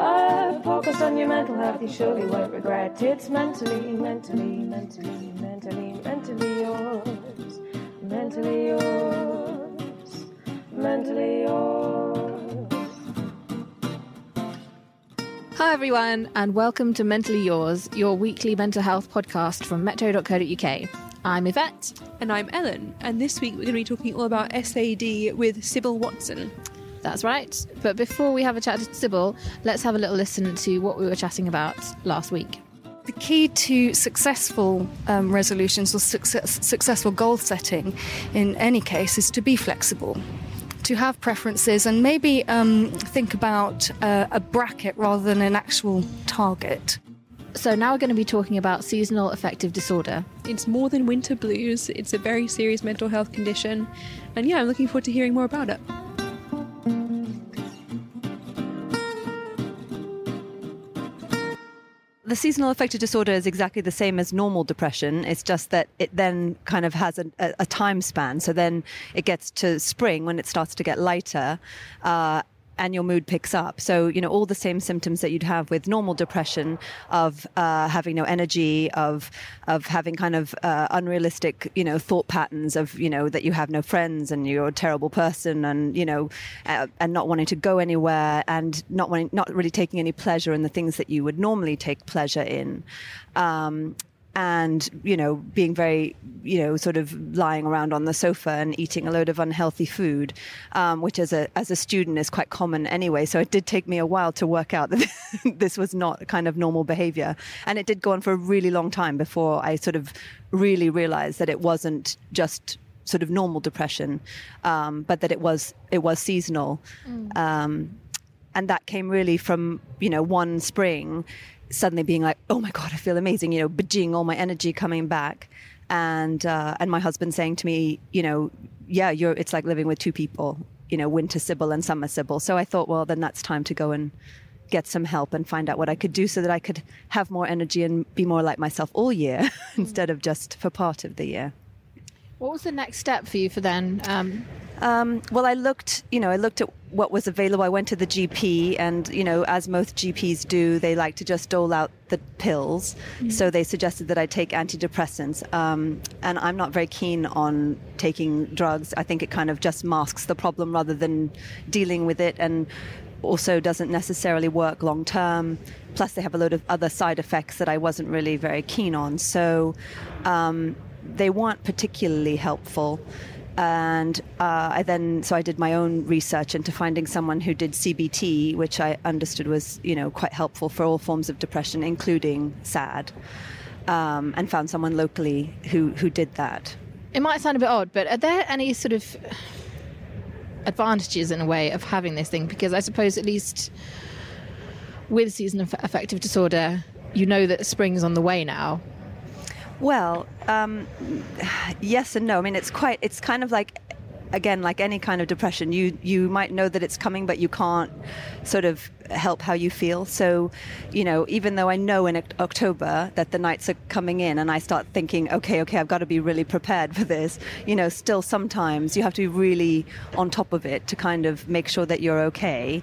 A focus on your mental health, you surely won't regret. It's mentally, mentally, mentally, mentally, mentally yours. Mentally yours. Mentally yours. Hi, everyone, and welcome to Mentally Yours, your weekly mental health podcast from metro.co.uk. I'm Yvette. And I'm Ellen, and this week we're going to be talking all about SAD with Sybil Watson. That's right. But before we have a chat to Sybil, let's have a little listen to what we were chatting about last week. The key to successful um, resolutions or success, successful goal setting in any case is to be flexible, to have preferences, and maybe um, think about uh, a bracket rather than an actual target. So, now we're going to be talking about seasonal affective disorder. It's more than winter blues, it's a very serious mental health condition, and yeah, I'm looking forward to hearing more about it. The seasonal affective disorder is exactly the same as normal depression. It's just that it then kind of has a, a, time span. So then it gets to spring when it starts to get lighter. Uh, and your mood picks up. So, you know, all the same symptoms that you'd have with normal depression of uh, having no energy, of of having kind of uh, unrealistic, you know, thought patterns of, you know, that you have no friends and you're a terrible person and, you know, uh, and not wanting to go anywhere and not wanting, not really taking any pleasure in the things that you would normally take pleasure in. Um, and you know being very you know sort of lying around on the sofa and eating a load of unhealthy food um, which as a as a student is quite common anyway. So it did take me a while to work out that this was not kind of normal behavior. And it did go on for a really long time before i sort of really realized that it wasn't just sort of normal depression um, but that it was it was seasonal. Mm. um, and that came really from you know one spring suddenly being like, oh my God, I feel amazing, you know, bajing all my energy coming back. And, uh, and my husband saying to me, you know, yeah, you're, it's like living with two people, you know, winter Sybil and summer Sybil. So I thought, well, then that's time to go and get some help and find out what I could do so that I could have more energy and be more like myself all year instead of just for part of the year. What was the next step for you for then? Um... Um, well, I looked, you know, I looked at what was available. I went to the GP, and you know, as most GPs do, they like to just dole out the pills. Mm-hmm. So they suggested that I take antidepressants, um, and I'm not very keen on taking drugs. I think it kind of just masks the problem rather than dealing with it, and also doesn't necessarily work long term. Plus, they have a load of other side effects that I wasn't really very keen on. So. Um, they weren't particularly helpful. And uh, I then, so I did my own research into finding someone who did CBT, which I understood was, you know, quite helpful for all forms of depression, including SAD, um, and found someone locally who, who did that. It might sound a bit odd, but are there any sort of advantages in a way of having this thing? Because I suppose at least with season affective disorder, you know that spring's on the way now. Well, um, yes and no. I mean, it's quite. It's kind of like again, like any kind of depression, you you might know that it's coming, but you can't sort of help how you feel. So, you know, even though I know in October that the nights are coming in, and I start thinking, okay, okay, I've got to be really prepared for this. You know, still sometimes you have to be really on top of it to kind of make sure that you're okay.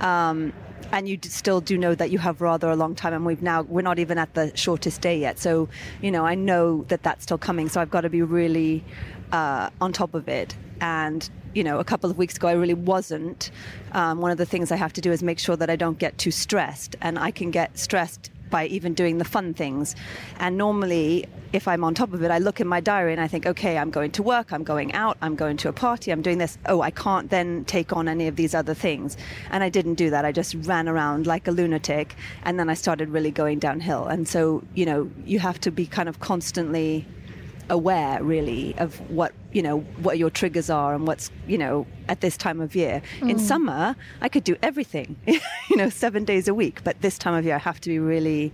Um, and you still do know that you have rather a long time and we've now we're not even at the shortest day yet. So you know i know that that's still coming so i've got to be really uh, on top of it. And you know a couple of weeks ago i really wasn't. Um, one of the things i have to do is make sure that i don't get too stressed and i can get stressed by even doing the fun things. And normally, if I'm on top of it, I look in my diary and I think, okay, I'm going to work, I'm going out, I'm going to a party, I'm doing this. Oh, I can't then take on any of these other things. And I didn't do that. I just ran around like a lunatic. And then I started really going downhill. And so, you know, you have to be kind of constantly aware really of what you know what your triggers are and what's you know at this time of year. In mm. summer i could do everything you know 7 days a week but this time of year i have to be really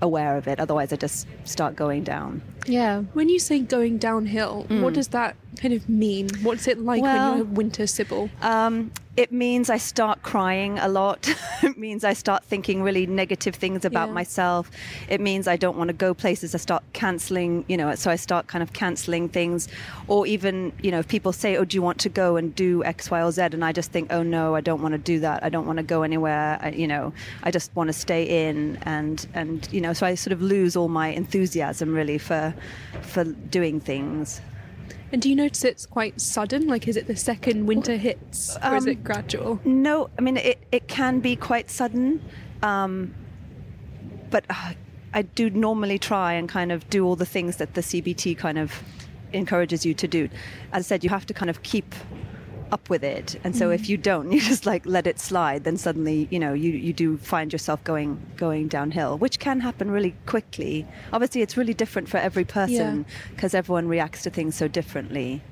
aware of it. Otherwise i just start going down Yeah. When you say going downhill, what does that kind of mean? What's it like Well- when you're a winter Sybil? Um, it means I start crying a lot. it means I start thinking really negative things about Yeah. myself. It means I don't want to go places. I start canceling, you know, so I start kind of canceling things. Or even, you know, if people say, oh, do you want to go and do X, Y, or Z? And I just think, oh, no, I don't want to do that. I don't want to go anywhere. I, you know, I just want to stay in. And, and, you know, so I sort of lose all my enthusiasm really for, for doing things. And do you notice it's quite sudden? Like, is it the second winter hits, or is Um, it gradual? No, I mean it. It can be quite sudden, um, but uh, I do normally try and kind of do all the things that the CBT kind of encourages you to do. As I said, you have to kind of keep up with it, and so if mm-hmm. you don't, you just like let it slide. Then suddenly, you know, you you do find yourself going going downhill, which can happen really quickly. Obviously, it's really different for every person because everyone reacts to things so differently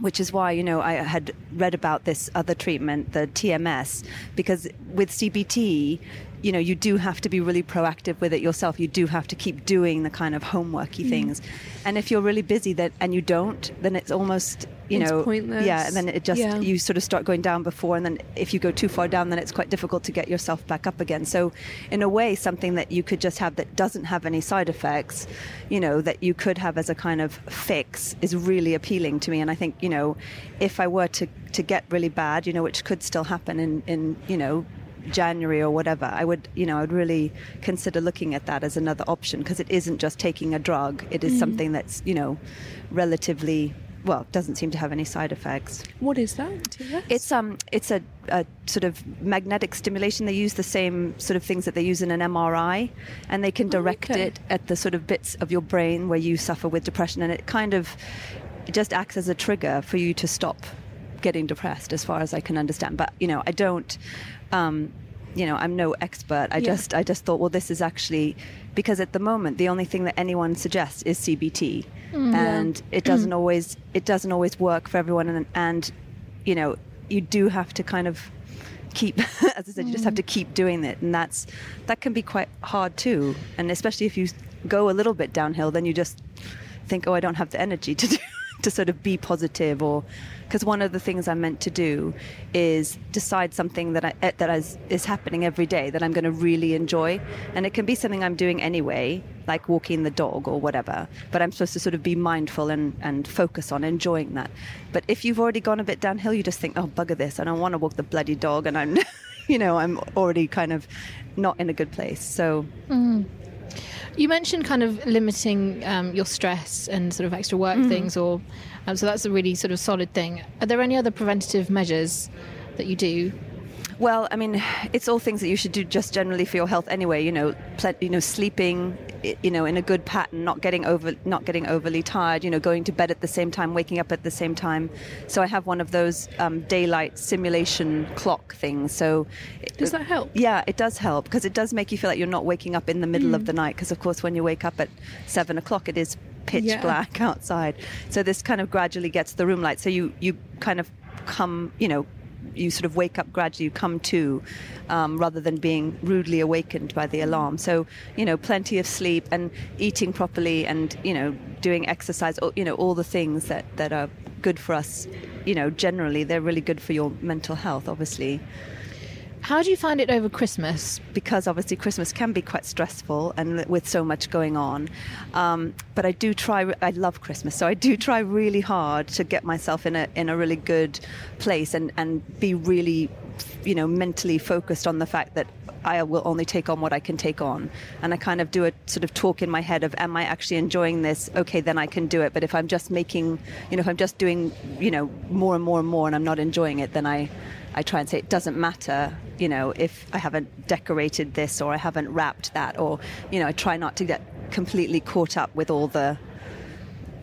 which is why you know I had read about this other treatment, the TMS, because with CBT, you know you do have to be really proactive with it yourself. You do have to keep doing the kind of homeworky mm-hmm. things, and if you're really busy that and you don't, then it's almost you It's know pointless. yeah, and then it just Yeah. you sort of start going down before, and then if you go too far down, then it's quite difficult to get yourself back up again. So, in a way, something that you could just have that doesn't have any side effects, you know, that you could have as a kind of fix is really appealing to me. And I think, you know, if I were to, to get really bad, you know, which could still happen in, in you know, January or whatever, I would, you know, I'd really consider looking at that as another option because it isn't just taking a drug. It is something that's, you know, relatively well, doesn't seem to have any side effects. What is that? TMS? It's um, it's a, a sort of magnetic stimulation. They use the same sort of things that they use in an MRI, and they can direct okay. it at the sort of bits of your brain where you suffer with depression, and it kind of it just acts as a trigger for you to stop getting depressed, as far as I can understand. But you know, I don't. Um, you know, I'm no expert. I Yeah. just I just thought, well, this is actually because at the moment the only thing that anyone suggests is CBT, mm. and it mm. doesn't always it doesn't always work for everyone, and, and you know, you do have to kind of keep as i said you just have mm. to keep doing it. And that's that can be quite hard too. And especially if you go a little bit downhill then you just think oh i don't have the energy to do to sort of be positive or because one of the things i'm meant to do is decide something that i eh, that is, is happening every day that i'm going to really enjoy. And it can be something i'm doing anyway like walking the dog or whatever but i'm supposed to sort of be mindful and and focus on enjoying that. But if you've already gone a bit downhill you just think oh bugger this i don't want to walk the bloody dog and i'm you know i'm already kind of not in a good place. So You mentioned kind of limiting um, your stress and sort of extra work things, or um, so that's a really sort of solid thing. Are there any other preventative measures that you do? Well, I mean, it's all things that you should do just generally for your health anyway. You know, you know, sleeping, you know, in a good pattern, not getting over, not getting overly tired. You know, going to bed at the same time, waking up at the same time. So I have one of those um, daylight simulation clock things. So Does that help? Yeah, it does help because it does make you feel like you're not waking up in the middle of the night. Because of course, when you wake up at seven o'clock, it is pitch Yeah. black outside. So this kind of gradually gets the room light. So you you kind of come, you know, you sort of wake up gradually. You come to, um, rather than being rudely awakened by the alarm. So you know, plenty of sleep and eating properly, and you know, doing exercise. You know, all the things that that are good for us. You know, generally, they're really good for your mental health, obviously. How do you find it over Christmas? Because obviously Christmas can be quite stressful and with so much going on. Um, but I do try. I love Christmas, so I do try really hard to get myself in a in a really good place and and be really, you know, mentally focused on the fact that I will only take on what I can take on. And I kind of do a sort of talk in my head of, am I actually enjoying this? Okay, then I can do it. But if I'm just making, you know, if I'm just doing, you know, more and more and more and I'm not enjoying it, then I, I try and say it doesn't matter, you know, if I haven't decorated this or I haven't wrapped that, or, you know, I try not to get completely caught up with all the,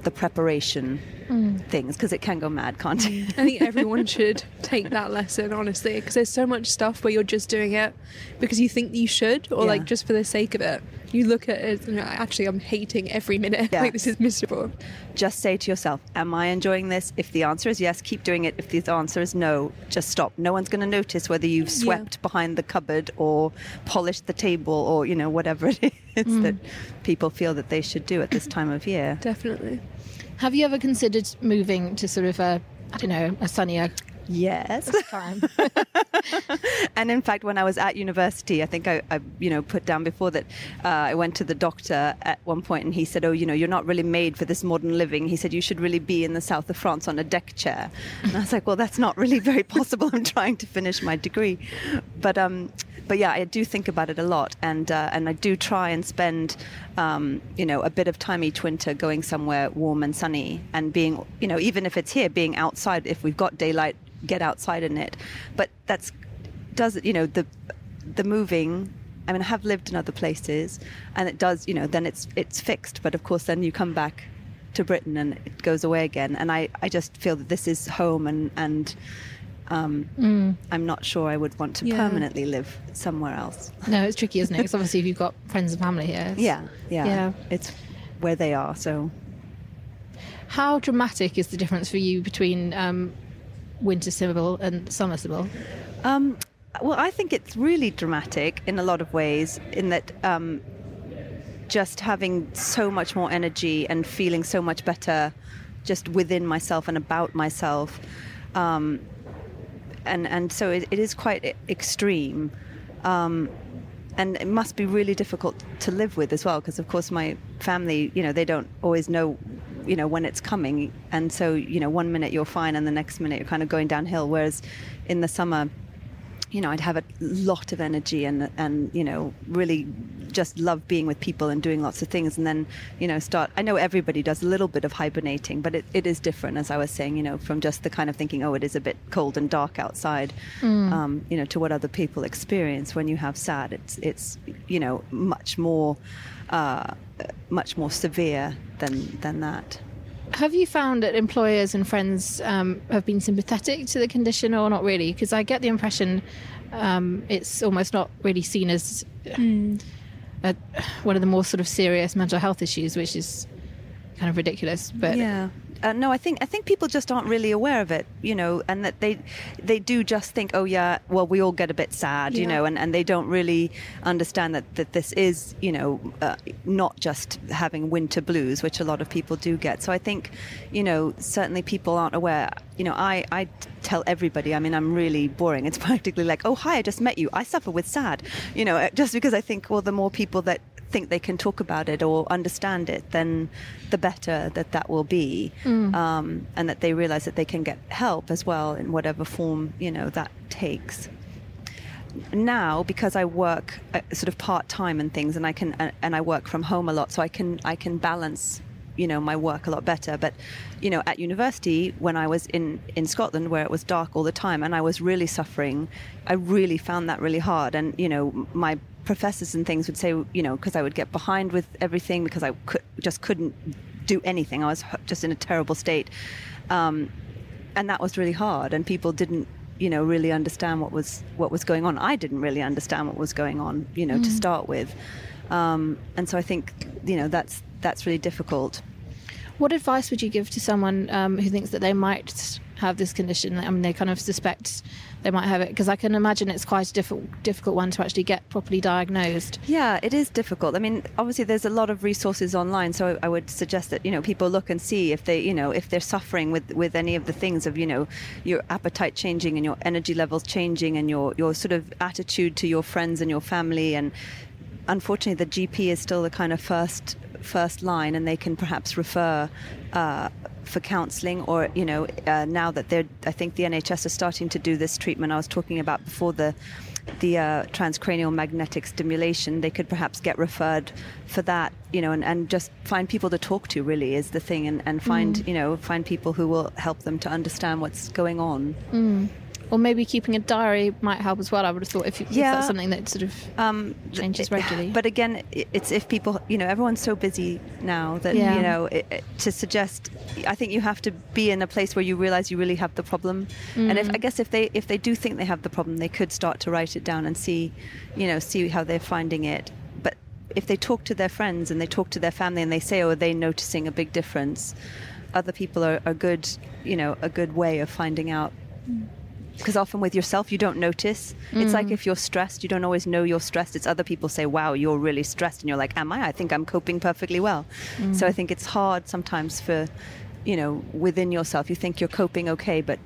the preparation mm. things because it can go mad, can't it? Mm. I think everyone should take that lesson, honestly, because there's so much stuff where you're just doing it because you think you should, or Yeah. like just for the sake of it. You look at it, and you're like, actually, I'm hating every minute. Yeah. like this is miserable. just say to yourself, Am I enjoying this? If the answer is yes, keep doing it. If the answer is no, just stop. No one's going to notice whether you've Yeah. swept behind the cupboard or polished the table or, you know, whatever it is mm. that people feel that they should do at this time of year. Definitely. Have you ever considered moving to sort of a, I don't know, a sunnier Yes. time? and in fact, when I was at university, I think I, I you know, put down before that uh, I went to the doctor at one point, and he said, "Oh, you know, you're not really made for this modern living." He said, "You should really be in the south of France on a deck chair." And I was like, "Well, that's not really very possible. I'm trying to finish my degree." But um, but yeah, I do think about it a lot, and uh, and I do try and spend, um, you know, a bit of time each winter going somewhere warm and sunny, and being, you know, even if it's here, being outside. If we've got daylight, get outside in it. But that's does it, you know, the the moving. I mean, I have lived in other places, and it does, you know, then it's it's fixed. But of course, then you come back to Britain and it goes away again. And I, I just feel that this is home, and and um, I'm not sure I would want to Yeah. permanently live somewhere else. no, it's tricky, isn't it? Because obviously, if you've got friends and family here. Yeah, yeah, Yeah. It's where they are. So How dramatic is the difference for you between um, winter Sybil and summer Sybil? Um, well, I think it's really dramatic in a lot of ways, in that um, just having so much more energy and feeling so much better just within myself and about myself. Um, and, and so it, it is quite extreme. Um, and it must be really difficult to live with as well because of course my family you know they don't always know you know when it's coming. And so you know one minute you're fine and the next minute you're kind of going downhill. Whereas in the summer you know I'd have a lot of energy and and you know really just love being with people and doing lots of things and then you know start I know everybody does a little bit of hibernating but it, it is different as I was saying you know from just the kind of thinking oh it is a bit cold and dark outside um, you know to what other people experience when you have sad. It's it's you know much more uh, much more severe than than that Have you found that employers and friends um, have been sympathetic to the condition or not really? Because I get the impression um, it's almost not really seen as a, one of the more sort of serious mental health issues, which is kind of ridiculous. But yeah uh, no i think i think people just aren't really aware of it you know and that they they do just think oh yeah well we all get a bit sad you know and, and they don't really understand that, that this is you know uh, not just having winter blues which a lot of people do get. So i think you know certainly people aren't aware. You know i i tell everybody i mean i'm really boring. It's practically like oh hi i just met you. I suffer with sad you know just because i think well the more people that think they can talk about it or understand it, then the better that that will be, um, and that they realize that they can get help as well in whatever form you know that takes. Now, because I work uh, sort of part time and things, and I can uh, and I work from home a lot, so I can I can balance you know my work a lot better. But you know at university when i was in in scotland where it was dark all the time and i was really suffering i really found that really hard. And you know my professors and things would say you know because i would get behind with everything because i could, just couldn't do anything. I was just in a terrible state. Um, and that was really hard and people didn't you know really understand what was what was going on. I didn't really understand what was going on you know to start with. Um, and so i think you know that's that's really difficult. What advice would you give to someone um, who thinks that they might have this condition. I mean, they kind of suspect they might have it because I can imagine it's quite a difficult difficult one to actually get properly diagnosed. Yeah, it is difficult. I mean, obviously, there's a lot of resources online, so I would suggest that you know people look and see if they, you know, if they're suffering with with any of the things of you know your appetite changing and your energy levels changing and your your sort of attitude to your friends and your family and unfortunately the GP is still the kind of first first line and they can perhaps refer uh, for counselling or you know uh, now that they're I think the NHS is starting to do this treatment I was talking about before the the uh, transcranial magnetic stimulation they could perhaps get referred for that you know and, and just find people to talk to really is the thing and, and find Mm. you know find people who will help them to understand what's going on Mm. Or maybe keeping a diary might help as well. I would have thought if, you, if that's something that sort of um, changes regularly. But again, it's if people, you know, everyone's so busy now that Yeah. you know it, it- to suggest. I think you have to be in a place where you realize you really have the problem, and if Mm. I guess if they if they do think they have the problem, they could start to write it down and see, you know, see how they're finding it. But if they talk to their friends and they talk to their family and they say, "Oh, are they noticing a big difference?" Other people are a good, you know, a good way of finding out because often with yourself you don't notice. It's like Mm. if you're stressed you don't always know you're stressed. It's other people say wow you're really stressed and you're like am i? I think i'm coping perfectly well. So Mm. i think it's hard sometimes for you know within yourself. You think you're coping okay but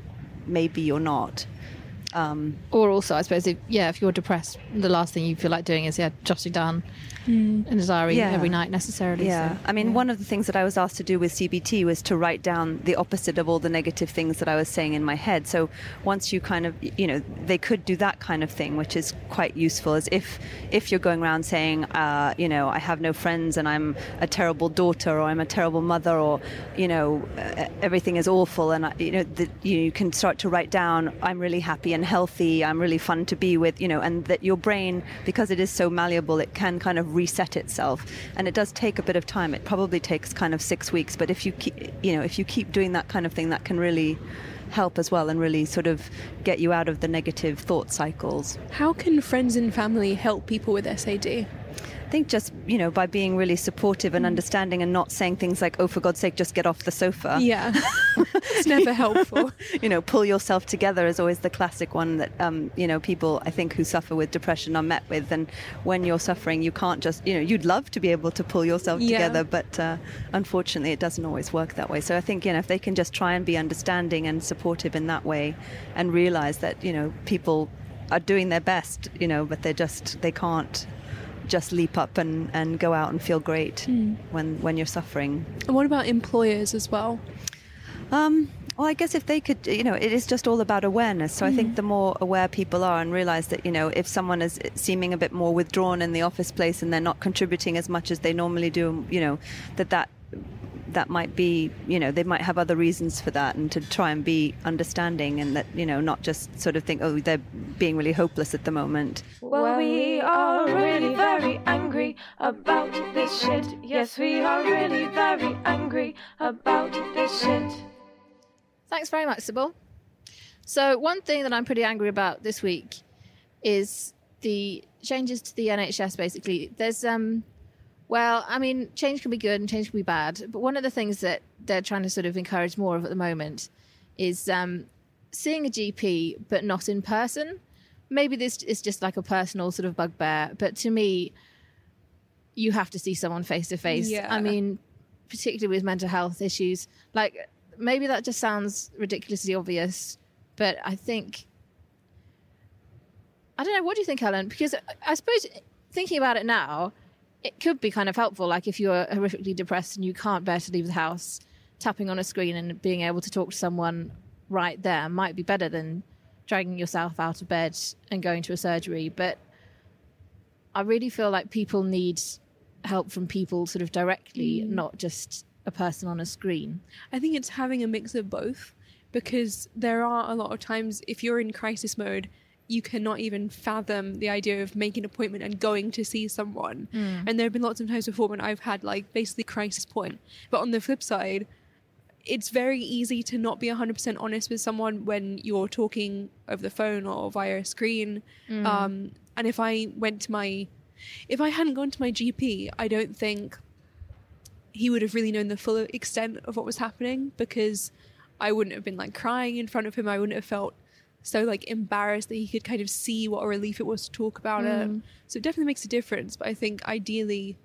maybe you're not um, Or also, I suppose, if, yeah, if you're depressed, the last thing you feel like doing is yeah, jotting down in a diary Yeah. every night necessarily. Yeah, so, I mean, yeah. one of the things that I was asked to do with CBT was to write down the opposite of all the negative things that I was saying in my head. So once you kind of, you know, they could do that kind of thing, which is quite useful. As if if you're going around saying, uh, you know, I have no friends and I'm a terrible daughter or I'm a terrible mother or, you know, uh, everything is awful, and I, you know, the, you can start to write down, I'm really happy and healthy, I'm really fun to be with, you know, and that your brain, because it is so malleable, it can kind of reset itself, and it does take a bit of time. It probably takes kind of six weeks, but if you keep, you know, if you keep doing that kind of thing, that can really help as well and really sort of get you out of the negative thought cycles. How can friends and family help people with SAD? I think just you know by being really supportive and understanding and not saying things like oh for God's sake just get off the sofa. Yeah, it's never helpful. you know pull yourself together is always the classic one that um, you know people I think who suffer with depression are met with. And when you're suffering you can't just you know you'd love to be able to pull yourself Yeah. together but uh, unfortunately it doesn't always work that way. So I think you know if they can just try and be understanding and supportive in that way and realize that you know people are doing their best you know but they're just they can't just leap up and, and go out and feel great when when you're suffering And what about employers as well? um, well, I guess if they could, you know, it is just all about awareness. So I think the more aware people are and realize that, you know, if someone is seeming a bit more withdrawn in the office place and they're not contributing as much as they normally do, you know, that that that might be, you know, they might have other reasons for that, and to try and be understanding and that, you know, not just sort of think, oh, they're being really hopeless at the moment. Well, we are really very angry about this shit. Yes, we are really very angry about this shit. Thanks very much, Sybil. So, one thing that I'm pretty angry about this week is the changes to the NHS. Basically, there's um, well, I mean, change can be good and change can be bad, but one of the things that they're trying to sort of encourage more of at the moment is um, seeing a GP but not in person. Maybe this is just like a personal sort of bugbear, but to me, you have to see someone face to face. I mean, particularly with mental health issues. Like, maybe that just sounds ridiculously obvious, but I think. I don't know. What do you think, Ellen? Because I- I suppose thinking about it now, it could be kind of helpful. Like if you're horrifically depressed and you can't bear to leave the house, tapping on a screen and being able to talk to someone right there might be better than dragging yourself out of bed and going to a surgery. But I really feel like people need help from people sort of directly, mm. not just a person on a screen. I think it's having a mix of both because there are a lot of times if you're in crisis mode, you cannot even fathom the idea of making an appointment and going to see someone. Mm. And there have been lots of times before when I've had like basically crisis point. But on the flip side, it's very easy to not be 100% honest with someone when you're talking over the phone or via a screen. Um, and if I went to my, if I hadn't gone to my GP, I don't think he would have really known the full extent of what was happening because I wouldn't have been like crying in front of him. I wouldn't have felt so like embarrassed that he could kind of see what a relief it was to talk about Mm. it. So it definitely makes a difference. But I think ideally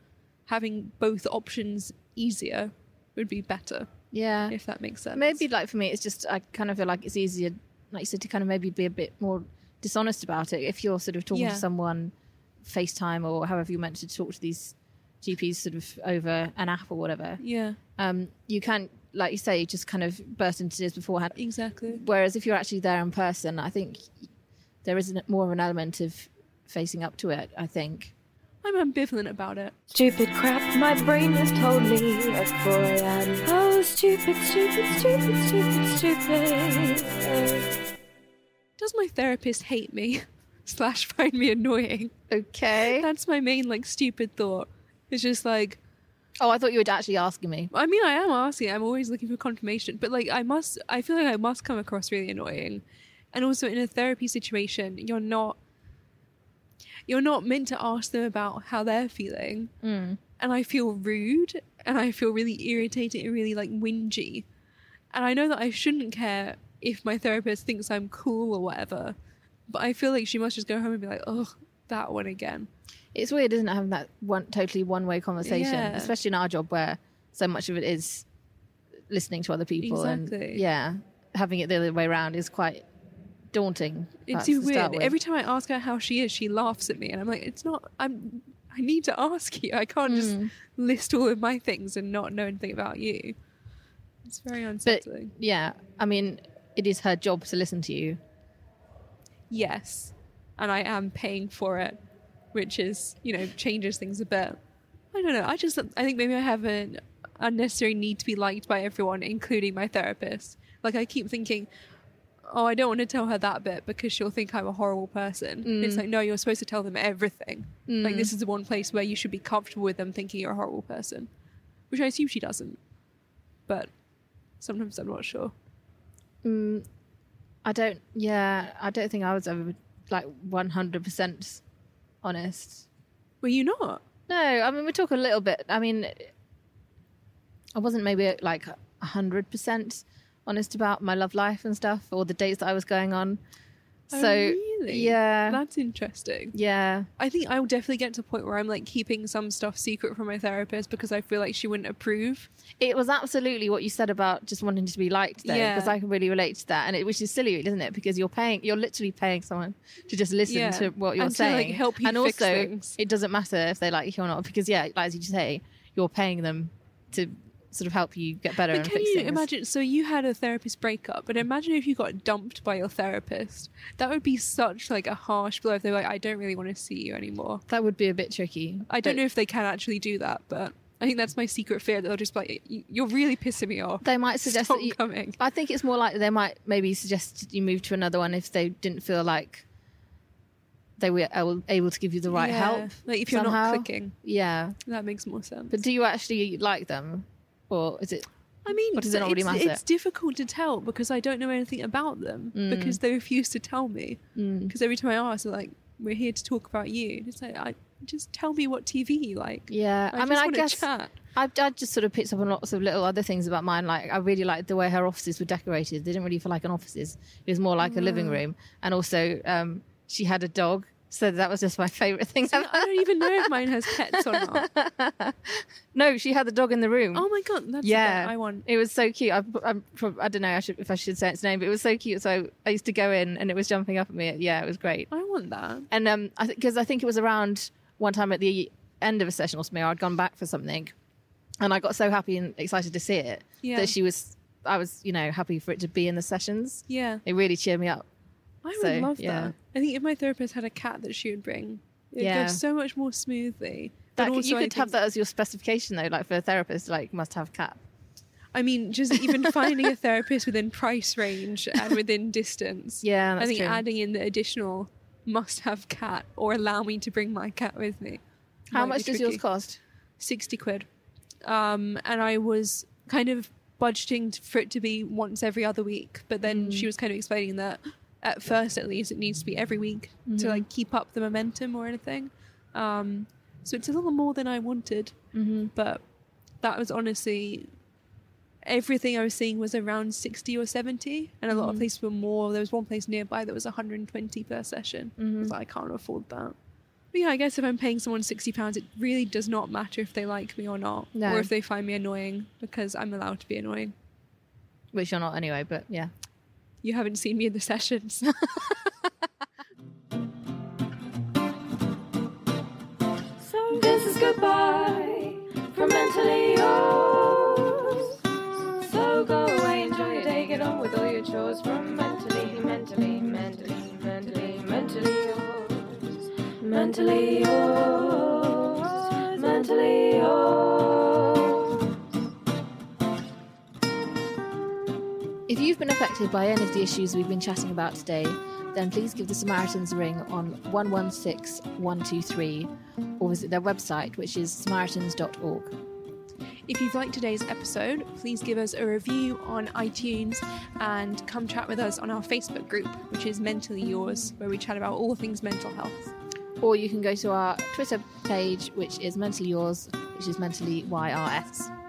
having both options easier would be better, Yeah. if that makes sense. Maybe like for me, it's just I kind of feel like it's easier, like you said, to kind of maybe be a bit more dishonest about it. If you're sort of talking Yeah. to someone, FaceTime or however you're meant to talk to these GPs, sort of over an app or whatever, Yeah, um, you can, like you say, just kind of burst into tears beforehand. exactly. Whereas if you're actually there in person, I think there is more of an element of facing up to it. I think. I'm ambivalent about it. Stupid crap, my brain has told me a boy oh stupid, stupid, stupid, stupid, stupid. Does my therapist hate me? Slash find me annoying. Okay. That's my main like stupid thought. It's just like Oh, I thought you were actually asking me. I mean I am asking, I'm always looking for confirmation. But like I must I feel like I must come across really annoying. And also in a therapy situation, you're not you're not meant to ask them about how they're feeling. Mm. And I feel rude and I feel really irritated and really like whingy. And I know that I shouldn't care if my therapist thinks I'm cool or whatever. But I feel like she must just go home and be like, oh, that one again. It's weird, isn't it, having that one totally one way conversation, Yeah. especially in our job where so much of it is listening to other people and yeah, having it the other way around is quite daunting. It's perhaps, too to start weird. Every time I ask her how she is, she laughs at me, and I'm like, "It's not. I'm. I need to ask you. I can't just Hmm. list all of my things and not know anything about you." It's very but unsettling. yeah, I mean, it is her job to listen to you. yes, and I am paying for it, which is you know changes things a bit. I don't know. I just I think maybe I have an unnecessary need to be liked by everyone, including my therapist. Like I keep thinking. Oh, I don't want to tell her that bit because she'll think I'm a horrible person. It's like, no, you're supposed to tell them everything. Like, this is the one place where you should be comfortable with them thinking you're a horrible person, which I assume she doesn't. But sometimes I'm not sure. Mm, I don't. Yeah, I don't think I was ever like one hundred percent honest. Were you not? No, I mean we talk a little bit. I mean, I wasn't maybe like hundred percent honest about my love life and stuff, or the dates that I was going on. Oh, So really? yeah, That's interesting. yeah, I think I'll definitely get to a point where I'm like keeping some stuff secret from my therapist because I feel like she wouldn't approve. it was absolutely what you said about just wanting to be liked, though, Yeah. because I can really relate to that, and it, which is silly, isn't it? Because you're paying, you're literally paying someone to just listen Yeah. to what you're And to, like, saying, help you and fix also things. it doesn't matter if they like you or not, because yeah, like as you say, you're paying them to sort of help you get better But and can fix you things. imagine? So you had a therapist breakup, but imagine if you got dumped by your therapist. That would be such like a harsh blow if they're like, "I don't really want to see you anymore." That would be a bit tricky. I don't but know if they can actually do that, but I think that's my secret fear that they'll just be like, "You- "You're really pissing me off." They might suggest Stop that you. coming. I think it's more like they might maybe suggest you move to another one if they didn't feel like they were able, able to give you the right Yeah. help. Like if you're somehow. not clicking, Yeah, that makes more sense. but do you actually like them, or is it? I mean, does it not really it's, matter? it's difficult to tell because I don't know anything about them Mm. because they refuse to tell me. Because every time I ask, they're like, "We're here to talk about you." And It's like, I just tell me what TV you like. Yeah, I, I, mean, I guess chat. I, I just sort of picked up on lots of little other things about mine. Like I really liked the way her offices were decorated. They didn't really feel like an offices. It was more like a living room, and also um, she had a dog. So that was just my favourite thing. I don't even know if mine has pets or not. no, she had the dog in the room. Oh my god, that's yeah. I want. It was so cute. I, I'm, I don't know I should, if I should say its name, but it was so cute. So I used to go in, and it was jumping up at me. Yeah, it was great. I want that. And um, I because I think it was around one time at the end of a session or something, I'd gone back for something, and I got so happy and excited to see it Yeah. that she was. I was, you know, happy for it to be in the sessions. Yeah, It really cheered me up. I So, would love yeah. that. I think if my therapist had a cat that she would bring, it'd Yeah. go so much more smoothly. But That, you could have that as your specification though, like for a therapist, like must have cat. I mean, just even finding a therapist within price range and within distance. Yeah, I think true. adding in the additional must have cat or allow me to bring my cat with me. How much does yours cost? 60 quid. Um, and I was kind of budgeting for it to be once every other week, but then Mm. she was kind of explaining that at first, at least, it needs to be every week Mm-hmm. to like keep up the momentum or anything. Um, so it's a little more than I wanted, Mm-hmm. but that was honestly everything I was seeing was around 60 or 70, and a lot of places were more. There was one place nearby that was 120 per session. I like, I can't afford that. But yeah, I guess if I'm paying someone £60, it really does not matter if they like me or not, No. or if they find me annoying, because I'm allowed to be annoying. Which you're not anyway, but yeah. You haven't seen me in the sessions. So this is goodbye from mentally yours. So go away, enjoy your day, get on with all your chores from mentally, mentally, mentally, mentally, mentally yours. Mentally yours. Mentally yours. You've been affected by any of the issues we've been chatting about today, then please give the Samaritans a ring on 116 123 or visit their website, which is samaritans.org. If you've liked today's episode, please give us a review on iTunes and come chat with us on our Facebook group, which is Mentally Yours, where we chat about all things mental health. Or you can go to our Twitter page, which is mentally yours, which is mentally YRS.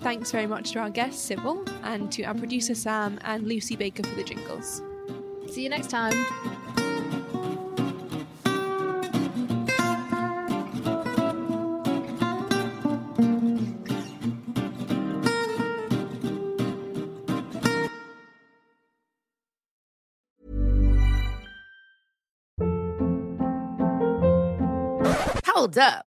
Thanks very much to our guest, Sybil, and to our producer, Sam, and Lucy Baker for the jingles. See you next time. Hold up.